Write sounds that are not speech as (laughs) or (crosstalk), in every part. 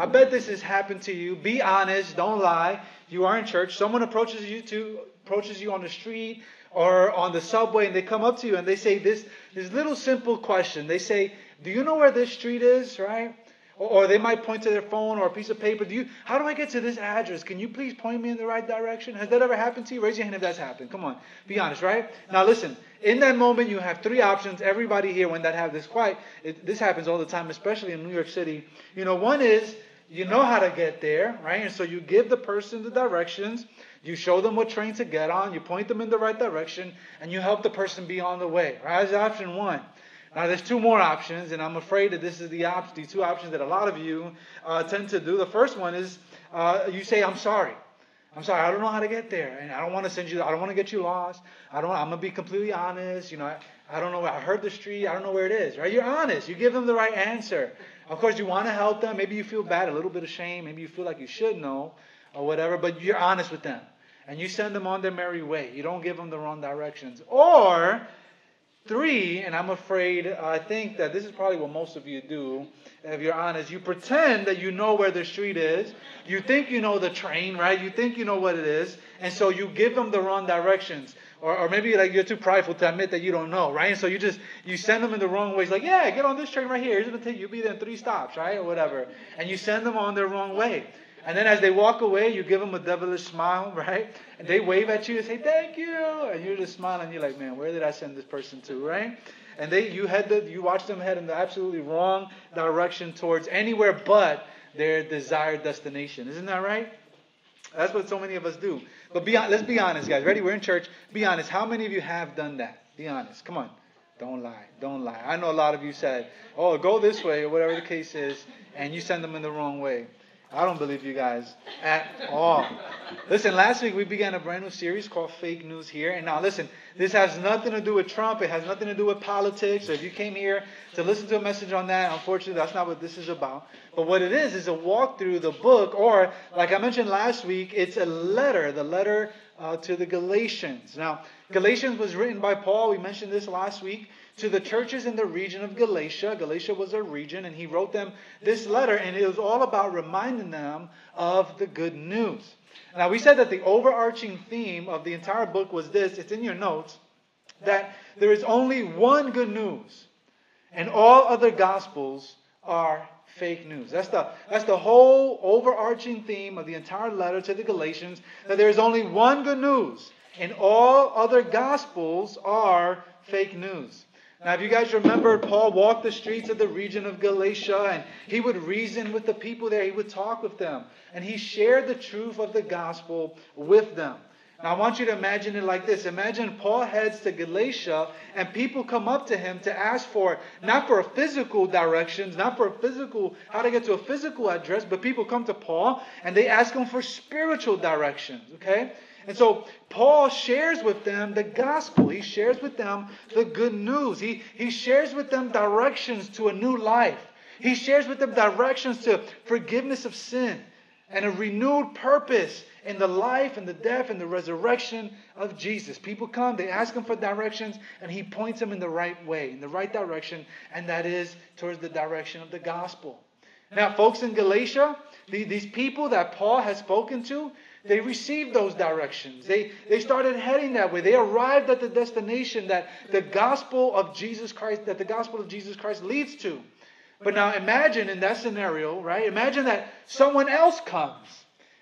I bet this has happened to you. Be honest, don't lie. You are in church. Someone approaches you to approaches you on the street or on the subway and they come up to you and they say this this little simple question. They say, "Do you know where this street is?" right? Or, they might point to their phone or a piece of paper. Do you how do I get to this address? Can you please point me in the right direction? Has that ever happened to you? Raise your hand if that's happened. Come on. Be honest, right? Now listen, in that moment you have three options. Everybody here when that have this this happens all the time, especially in New York City. You know, one is you know how to get there, right? And so you give the person the directions, you show them what train to get on, you point them in the right direction, and you help the person be on the way. Right? That's option one. Now, there's two more options, and I'm afraid that this is the op- the two options that a lot of you uh, tend to do. The first one is uh, you say, "I'm sorry." I'm sorry, I don't know how to get there, and I don't want to send you. I don't want to get you lost. I don't. I'm gonna be completely honest. You know, I, I don't know. I heard the street. I don't know where it is. Right? You're honest. You give them the right answer. Of course, you want to help them. Maybe you feel bad, a little bit of shame. Maybe you feel like you should know, or whatever. But you're honest with them, and you send them on their merry way. You don't give them the wrong directions. Or Three, and I'm afraid, I think that this is probably what most of you do, if you're honest. You pretend that you know where the street is. You think you know the train, right? You think you know what it is. And so you give them the wrong directions. Or, or maybe like you're too prideful to admit that you don't know, right? And so you just, you send them in the wrong ways. Like, yeah, get on this train right here. It's going to take you'll be there in three stops, right? Or whatever. And you send them on their wrong way. And then as they walk away, you give them a devilish smile, (laughs) right? And they wave at you and say, thank you. And you're just smiling. You're like, man, where did I send this person to, right? And they, you head the, you watch them head in the absolutely wrong direction towards anywhere but their desired destination. Isn't that right? That's what so many of us do. But be, let's be honest, guys. Ready? We're in church. Be honest. How many of you have done that? Be honest. Come on. Don't lie. Don't lie. I know a lot of you said, oh, go this way, or whatever the case is, and you send them in the wrong way. I don't believe you guys at all. Listen, last week we began a brand new series called Fake News Here. And now, listen, this has nothing to do with Trump. It has nothing to do with politics. So if you came here to listen to a message on that, unfortunately, that's not what this is about. But what it is, is a walk through the book, or like I mentioned last week, it's a letter, the letter uh, to the Galatians. Now, Galatians was written by Paul. We mentioned this last week to the churches in the region of Galatia. Galatia was a region, and he wrote them this letter, and it was all about reminding them of the good news. Now, we said that the overarching theme of the entire book was this it's in your notes that there is only one good news, and all other gospels are fake news. That's the, that's the whole overarching theme of the entire letter to the Galatians that there is only one good news, and all other gospels are fake news. Now, if you guys remember, Paul walked the streets of the region of Galatia and he would reason with the people there. He would talk with them and he shared the truth of the gospel with them. Now, I want you to imagine it like this. Imagine Paul heads to Galatia and people come up to him to ask for, not for physical directions, not for a physical, how to get to a physical address, but people come to Paul and they ask him for spiritual directions, okay? And so Paul shares with them the gospel. He shares with them the good news. He, he shares with them directions to a new life. He shares with them directions to forgiveness of sin and a renewed purpose in the life and the death and the resurrection of Jesus. People come, they ask him for directions, and he points them in the right way, in the right direction, and that is towards the direction of the gospel. Now, folks in Galatia, these people that Paul has spoken to, they received those directions. They, they started heading that way. They arrived at the destination that the gospel of Jesus Christ, that the gospel of Jesus Christ leads to. But now imagine in that scenario, right? Imagine that someone else comes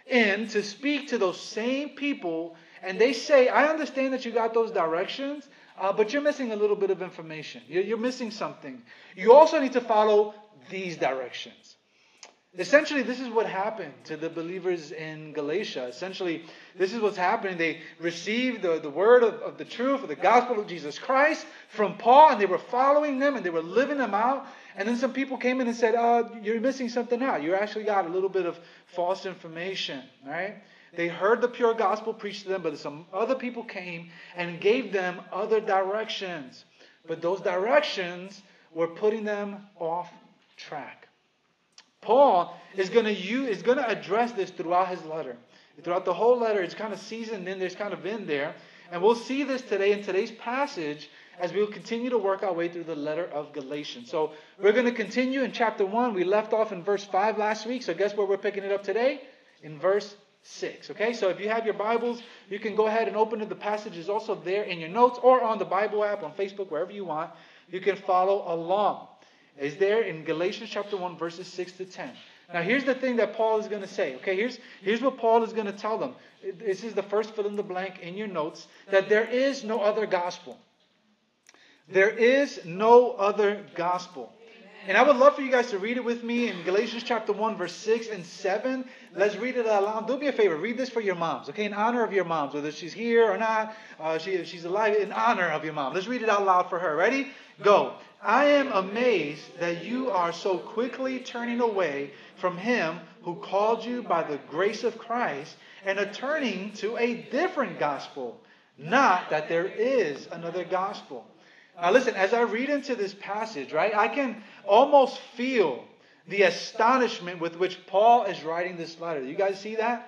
in to speak to those same people and they say, I understand that you got those directions, uh, but you're missing a little bit of information. You're, you're missing something. You also need to follow these directions. Essentially, this is what happened to the believers in Galatia. Essentially, this is what's happening. They received the, the word of, of the truth, of the gospel of Jesus Christ from Paul, and they were following them and they were living them out. And then some people came in and said, uh, You're missing something out. You actually got a little bit of false information, right? They heard the pure gospel preached to them, but some other people came and gave them other directions. But those directions were putting them off track. Paul is going to use, is going to address this throughout his letter. Throughout the whole letter, it's kind of seasoned in, there's kind of in there. And we'll see this today in today's passage as we'll continue to work our way through the letter of Galatians. So we're going to continue in chapter 1. We left off in verse 5 last week. So guess where we're picking it up today? In verse 6. Okay, so if you have your Bibles, you can go ahead and open it. The passage is also there in your notes or on the Bible app on Facebook, wherever you want. You can follow along. Is there in Galatians chapter 1, verses 6 to 10. Now, here's the thing that Paul is going to say. Okay, here's, here's what Paul is going to tell them. This is the first fill in the blank in your notes that there is no other gospel. There is no other gospel. And I would love for you guys to read it with me in Galatians chapter 1, verse 6 and 7. Let's read it aloud. Do me a favor. Read this for your moms, okay? In honor of your moms, whether she's here or not, uh, she, she's alive, in honor of your mom. Let's read it out loud for her. Ready? Go. I am amazed that you are so quickly turning away from him who called you by the grace of Christ and are turning to a different gospel. Not that there is another gospel. Now, listen, as I read into this passage, right, I can almost feel the astonishment with which Paul is writing this letter. You guys see that?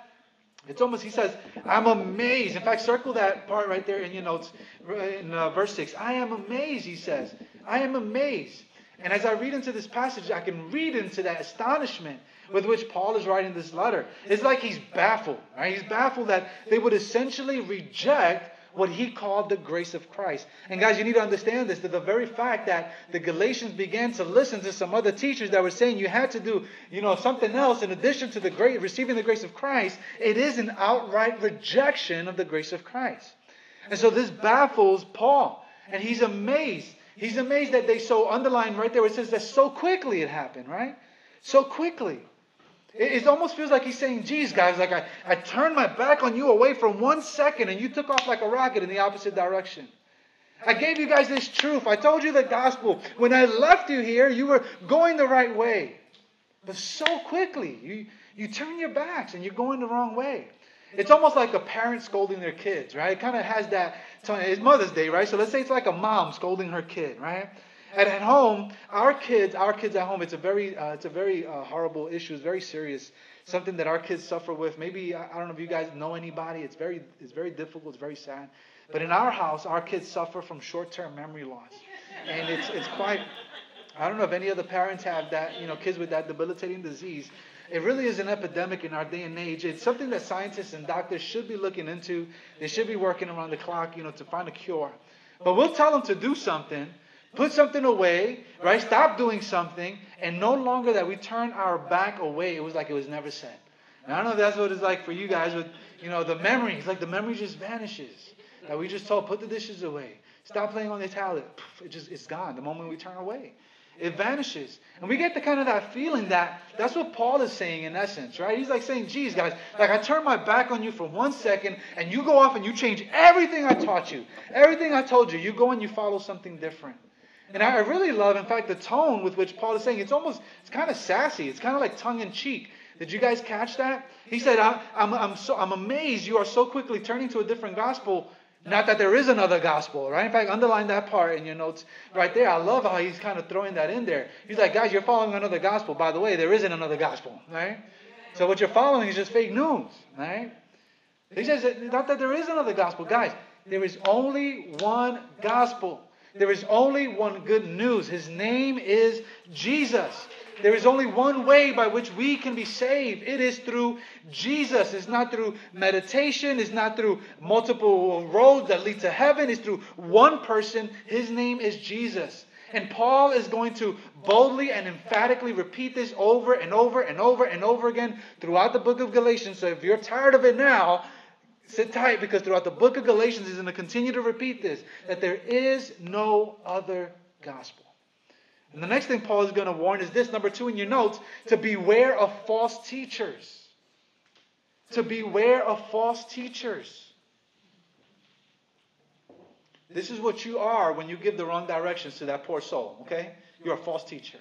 It's almost, he says, I'm amazed. In fact, circle that part right there in your notes in uh, verse 6. I am amazed, he says. I am amazed. And as I read into this passage, I can read into that astonishment with which Paul is writing this letter. It's like he's baffled. Right? He's baffled that they would essentially reject what he called the grace of Christ. And guys, you need to understand this that the very fact that the Galatians began to listen to some other teachers that were saying you had to do, you know, something else in addition to the great receiving the grace of Christ, it is an outright rejection of the grace of Christ. And so this baffles Paul. And he's amazed. He's amazed that they so underline right there, it says that so quickly it happened, right? So quickly. It, almost feels like he's saying, geez, guys, like I, I turned my back on you away for one second and you took off like a rocket in the opposite direction. I gave you guys this truth. I told you the gospel. When I left you here, you were going the right way. But so quickly, you, you turn your backs and you're going the wrong way. It's almost like a parent scolding their kids, right? It kind of has that. It's Mother's Day, right? So let's say it's like a mom scolding her kid, right? And at home, our kids, our kids at home, it's a very, uh, it's a very uh, horrible issue. It's very serious. Something that our kids suffer with. Maybe I don't know if you guys know anybody. It's very, it's very difficult. It's very sad. But in our house, our kids suffer from short-term memory loss, and it's, it's quite. I don't know if any other parents have that, you know, kids with that debilitating disease. It really is an epidemic in our day and age. It's something that scientists and doctors should be looking into. They should be working around the clock, you know, to find a cure. But we'll tell them to do something, put something away, right? Stop doing something, and no longer that we turn our back away, it was like it was never said. And I don't know if that's what it's like for you guys but you know, the memory. It's like the memory just vanishes. That we just told, put the dishes away. Stop playing on the tablet. It just, it's gone the moment we turn away. It vanishes. And we get the kind of that feeling that that's what Paul is saying in essence, right? He's like saying, geez, guys, like I turn my back on you for one second and you go off and you change everything I taught you. Everything I told you. You go and you follow something different. And I really love, in fact, the tone with which Paul is saying it's almost, it's kind of sassy. It's kind of like tongue in cheek. Did you guys catch that? He said, I'm, I'm, I'm, so, I'm amazed you are so quickly turning to a different gospel. Not that there is another gospel, right? In fact, underline that part in your notes right there. I love how he's kind of throwing that in there. He's like, guys, you're following another gospel. By the way, there isn't another gospel, right? So what you're following is just fake news, right? He says, not that there is another gospel. Guys, there is only one gospel. There is only one good news. His name is Jesus. There is only one way by which we can be saved. It is through Jesus. It's not through meditation. It's not through multiple roads that lead to heaven. It's through one person. His name is Jesus. And Paul is going to boldly and emphatically repeat this over and over and over and over again throughout the book of Galatians. So if you're tired of it now, Sit tight because throughout the book of Galatians, he's going to continue to repeat this that there is no other gospel. And the next thing Paul is going to warn is this number two in your notes to beware of false teachers. To beware of false teachers. This is what you are when you give the wrong directions to that poor soul, okay? You're a false teacher.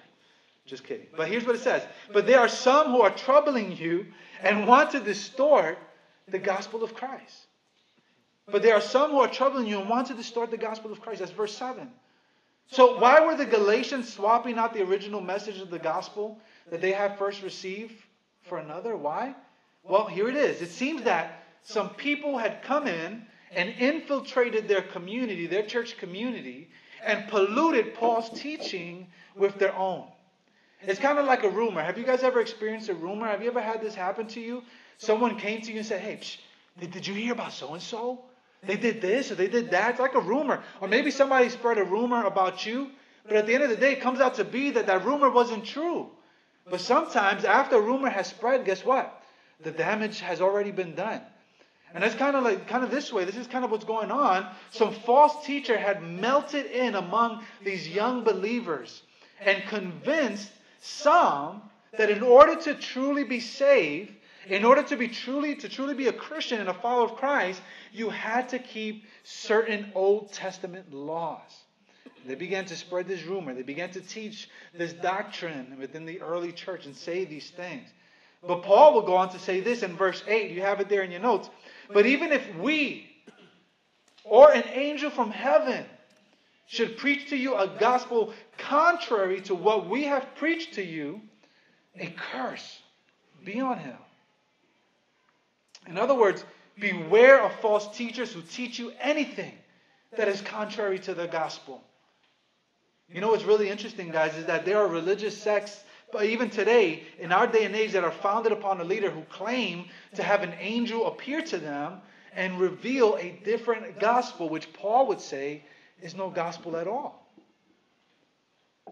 Just kidding. But here's what it says. But there are some who are troubling you and want to distort the gospel of Christ. But there are some who are troubling you and want to distort the gospel of Christ. That's verse 7. So, why were the Galatians swapping out the original message of the gospel that they had first received for another? Why? Well, here it is. It seems that some people had come in and infiltrated their community, their church community, and polluted Paul's teaching with their own. It's kind of like a rumor. Have you guys ever experienced a rumor? Have you ever had this happen to you? Someone came to you and said, Hey, psh, did you hear about so and so? They did this or they did that. It's like a rumor. Or maybe somebody spread a rumor about you, but at the end of the day, it comes out to be that that rumor wasn't true. But sometimes, after a rumor has spread, guess what? The damage has already been done. And that's kind of like kind of this way. This is kind of what's going on. Some false teacher had melted in among these young believers and convinced some that in order to truly be saved, in order to be truly to truly be a Christian and a follower of Christ, you had to keep certain Old Testament laws. They began to spread this rumor. They began to teach this doctrine within the early church and say these things. But Paul will go on to say this in verse 8. You have it there in your notes. But even if we or an angel from heaven should preach to you a gospel contrary to what we have preached to you, a curse be on him. In other words, beware of false teachers who teach you anything that is contrary to the gospel. You know what's really interesting, guys, is that there are religious sects, but even today, in our day and age, that are founded upon a leader who claim to have an angel appear to them and reveal a different gospel, which Paul would say is no gospel at all.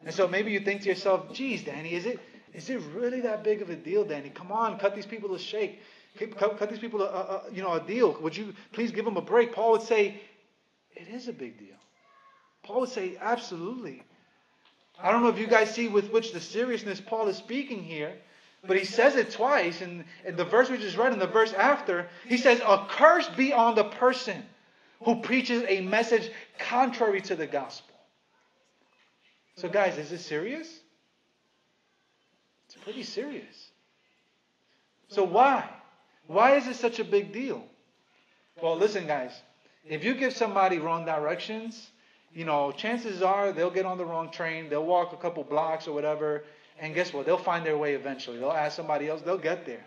And so maybe you think to yourself, geez, Danny, is it, is it really that big of a deal, Danny? Come on, cut these people a shake. Cut, cut these people a, a, you know, a deal. Would you please give them a break? Paul would say, it is a big deal. Paul would say, absolutely. I don't know if you guys see with which the seriousness Paul is speaking here, but he says it twice. And in the verse we just read, and the verse after, he says, A curse be on the person who preaches a message contrary to the gospel. So, guys, is this serious? It's pretty serious. So, why? Why is it such a big deal? Well, listen, guys, if you give somebody wrong directions, you know, chances are they'll get on the wrong train, they'll walk a couple blocks or whatever, and guess what? They'll find their way eventually. They'll ask somebody else, they'll get there.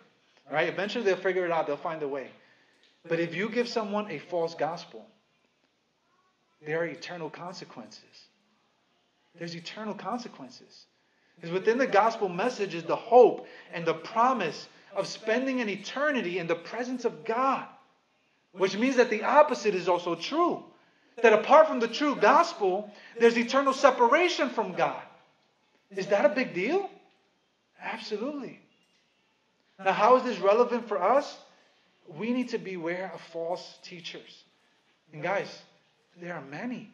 Right? Eventually they'll figure it out, they'll find a way. But if you give someone a false gospel, there are eternal consequences. There's eternal consequences. Because within the gospel message is the hope and the promise of spending an eternity in the presence of God, which means that the opposite is also true that apart from the true gospel, there's eternal separation from God. Is that a big deal? Absolutely. Now, how is this relevant for us? We need to beware of false teachers. And guys, there are many.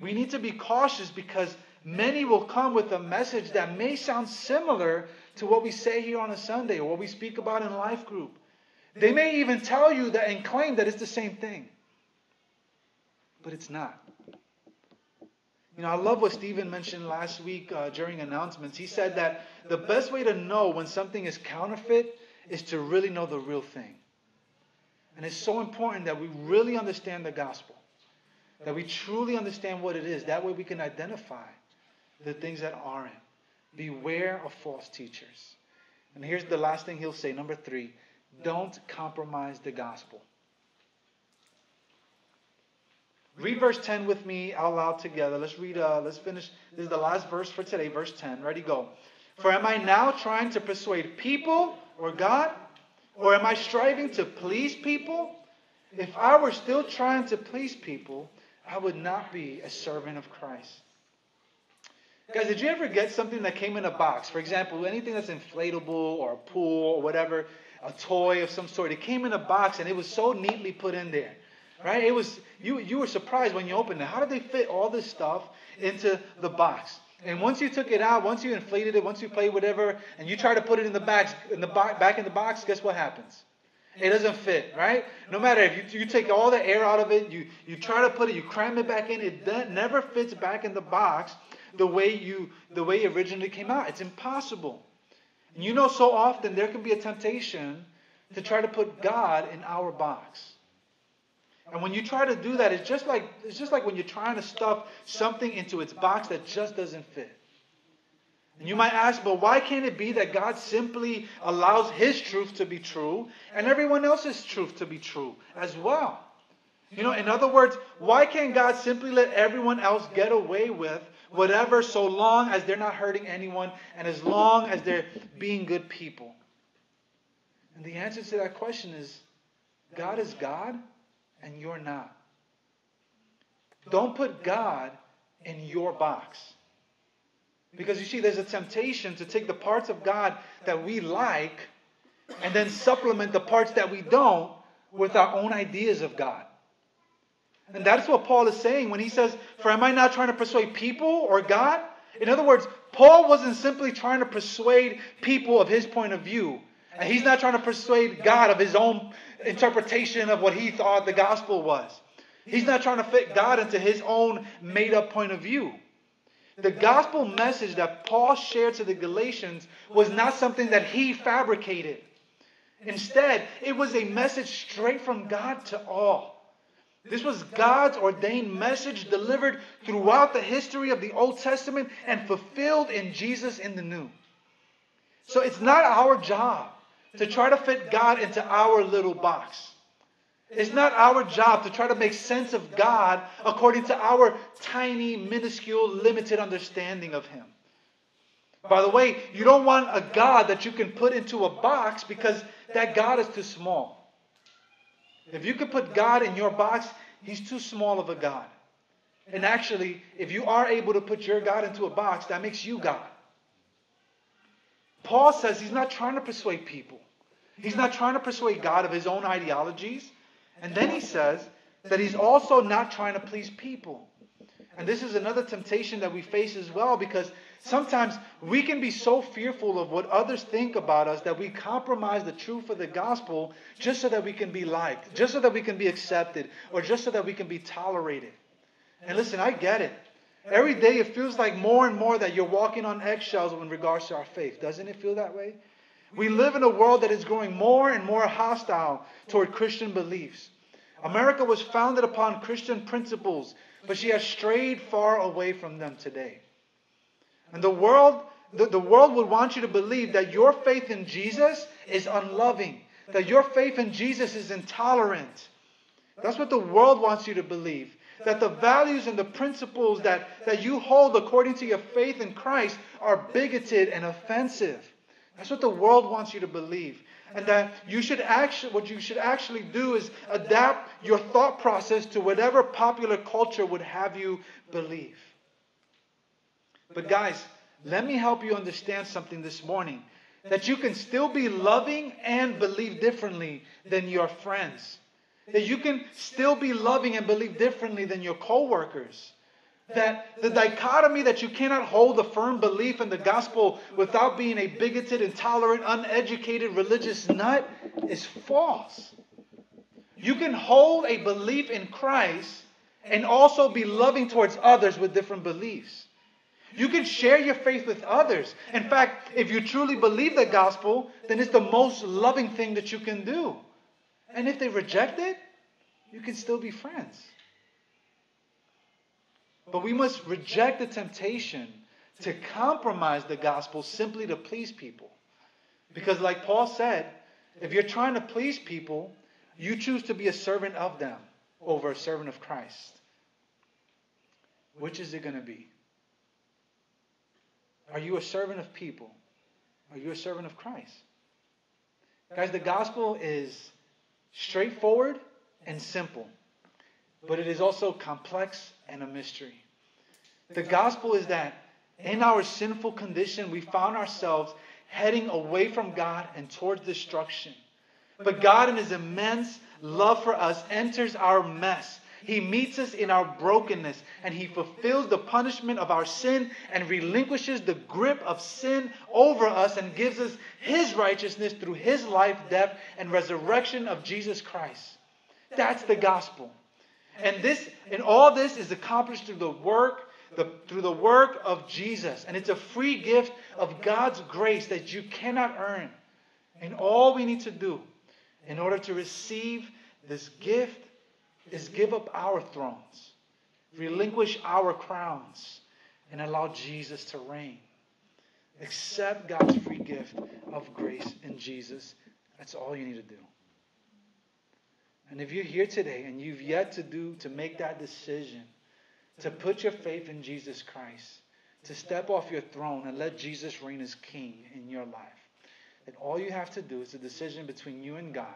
We need to be cautious because many will come with a message that may sound similar to what we say here on a Sunday or what we speak about in life group. They may even tell you that and claim that it's the same thing but it's not. You know, I love what Stephen mentioned last week uh, during announcements. He said that the best way to know when something is counterfeit is to really know the real thing. And it's so important that we really understand the gospel, that we truly understand what it is. That way we can identify the things that aren't. Beware of false teachers. And here's the last thing he'll say number three don't compromise the gospel. Read verse 10 with me out loud together. Let's read, uh, let's finish. This is the last verse for today, verse 10. Ready, go. For am I now trying to persuade people or God? Or am I striving to please people? If I were still trying to please people, I would not be a servant of Christ. Guys, did you ever get something that came in a box? For example, anything that's inflatable or a pool or whatever, a toy of some sort. It came in a box and it was so neatly put in there. Right? It was you you were surprised when you opened it. How did they fit all this stuff into the box? And once you took it out, once you inflated it, once you played whatever, and you try to put it in the back in the bo- back in the box, guess what happens? It doesn't fit, right? No matter if you, you take all the air out of it, you, you try to put it, you cram it back in, it never fits back in the box the way you the way it originally came out. It's impossible. And you know, so often there can be a temptation to try to put God in our box. And when you try to do that, it's just like it's just like when you're trying to stuff something into its box that just doesn't fit. And you might ask, but why can't it be that God simply allows his truth to be true and everyone else's truth to be true as well? You know, in other words, why can't God simply let everyone else get away with whatever so long as they're not hurting anyone and as long as they're being good people? And the answer to that question is God is God and you're not. Don't put God in your box. Because you see, there's a temptation to take the parts of God that we like and then supplement the parts that we don't with our own ideas of God. And that's what Paul is saying when he says, For am I not trying to persuade people or God? In other words, Paul wasn't simply trying to persuade people of his point of view. And he's not trying to persuade God of his own interpretation of what he thought the gospel was. He's not trying to fit God into his own made up point of view. The gospel message that Paul shared to the Galatians was not something that he fabricated. Instead, it was a message straight from God to all. This was God's ordained message delivered throughout the history of the Old Testament and fulfilled in Jesus in the New. So it's not our job to try to fit God into our little box. It's not our job to try to make sense of God according to our tiny, minuscule, limited understanding of Him. By the way, you don't want a God that you can put into a box because that God is too small. If you could put God in your box, He's too small of a God. And actually, if you are able to put your God into a box, that makes you God. Paul says he's not trying to persuade people. He's not trying to persuade God of his own ideologies. And then he says that he's also not trying to please people. And this is another temptation that we face as well because sometimes we can be so fearful of what others think about us that we compromise the truth of the gospel just so that we can be liked, just so that we can be accepted, or just so that we can be tolerated. And listen, I get it. Every day it feels like more and more that you're walking on eggshells in regards to our faith. Doesn't it feel that way? We live in a world that is growing more and more hostile toward Christian beliefs. America was founded upon Christian principles, but she has strayed far away from them today. And the world, the, the world would want you to believe that your faith in Jesus is unloving, that your faith in Jesus is intolerant. That's what the world wants you to believe. That the values and the principles that, that you hold according to your faith in Christ are bigoted and offensive. That's what the world wants you to believe. And that you should actually, what you should actually do is adapt your thought process to whatever popular culture would have you believe. But guys, let me help you understand something this morning. That you can still be loving and believe differently than your friends. That you can still be loving and believe differently than your coworkers that the dichotomy that you cannot hold a firm belief in the gospel without being a bigoted, intolerant, uneducated religious nut is false. You can hold a belief in Christ and also be loving towards others with different beliefs. You can share your faith with others. In fact, if you truly believe the gospel, then it's the most loving thing that you can do. And if they reject it, you can still be friends. But we must reject the temptation to compromise the gospel simply to please people. Because, like Paul said, if you're trying to please people, you choose to be a servant of them over a servant of Christ. Which is it going to be? Are you a servant of people? Are you a servant of Christ? Guys, the gospel is straightforward and simple but it is also complex and a mystery. The gospel is that in our sinful condition, we found ourselves heading away from God and towards destruction. But God, in His immense love for us, enters our mess. He meets us in our brokenness and He fulfills the punishment of our sin and relinquishes the grip of sin over us and gives us His righteousness through His life, death, and resurrection of Jesus Christ. That's the gospel. And this and all this is accomplished through the work the, through the work of Jesus. And it's a free gift of God's grace that you cannot earn. And all we need to do in order to receive this gift is give up our thrones, relinquish our crowns, and allow Jesus to reign. Accept God's free gift of grace in Jesus. That's all you need to do. And if you're here today and you've yet to do, to make that decision, to put your faith in Jesus Christ, to step off your throne and let Jesus reign as king in your life, then all you have to do is a decision between you and God,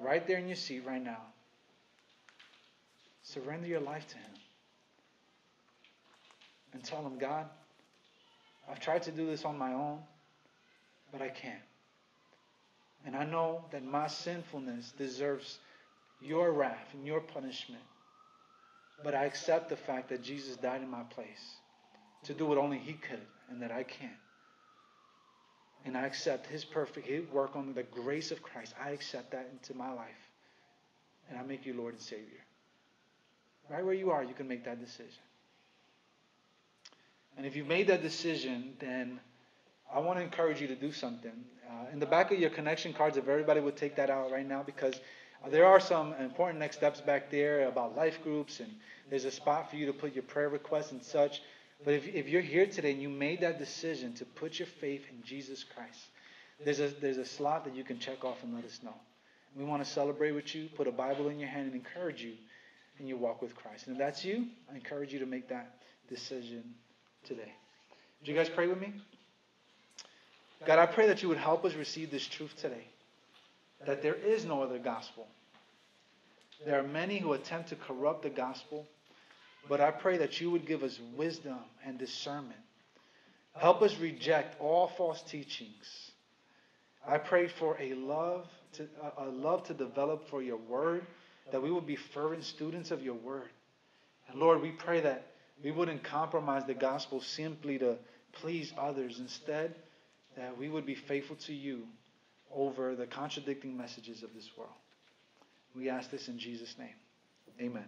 right there in your seat right now. Surrender your life to Him. And tell Him, God, I've tried to do this on my own, but I can't. And I know that my sinfulness deserves your wrath and your punishment. But I accept the fact that Jesus died in my place to do what only He could and that I can't. And I accept His perfect His work on the grace of Christ. I accept that into my life. And I make you Lord and Savior. Right where you are, you can make that decision. And if you've made that decision, then I want to encourage you to do something. Uh, in the back of your connection cards, if everybody would take that out right now, because there are some important next steps back there about life groups, and there's a spot for you to put your prayer requests and such. But if, if you're here today and you made that decision to put your faith in Jesus Christ, there's a, there's a slot that you can check off and let us know. We want to celebrate with you, put a Bible in your hand, and encourage you in your walk with Christ. And if that's you, I encourage you to make that decision today. Would you guys pray with me? God, I pray that you would help us receive this truth today that there is no other gospel. There are many who attempt to corrupt the gospel, but I pray that you would give us wisdom and discernment. Help us reject all false teachings. I pray for a love to a love to develop for your word, that we would be fervent students of your word. And Lord, we pray that we wouldn't compromise the gospel simply to please others. Instead, that we would be faithful to you over the contradicting messages of this world. We ask this in Jesus' name. Amen.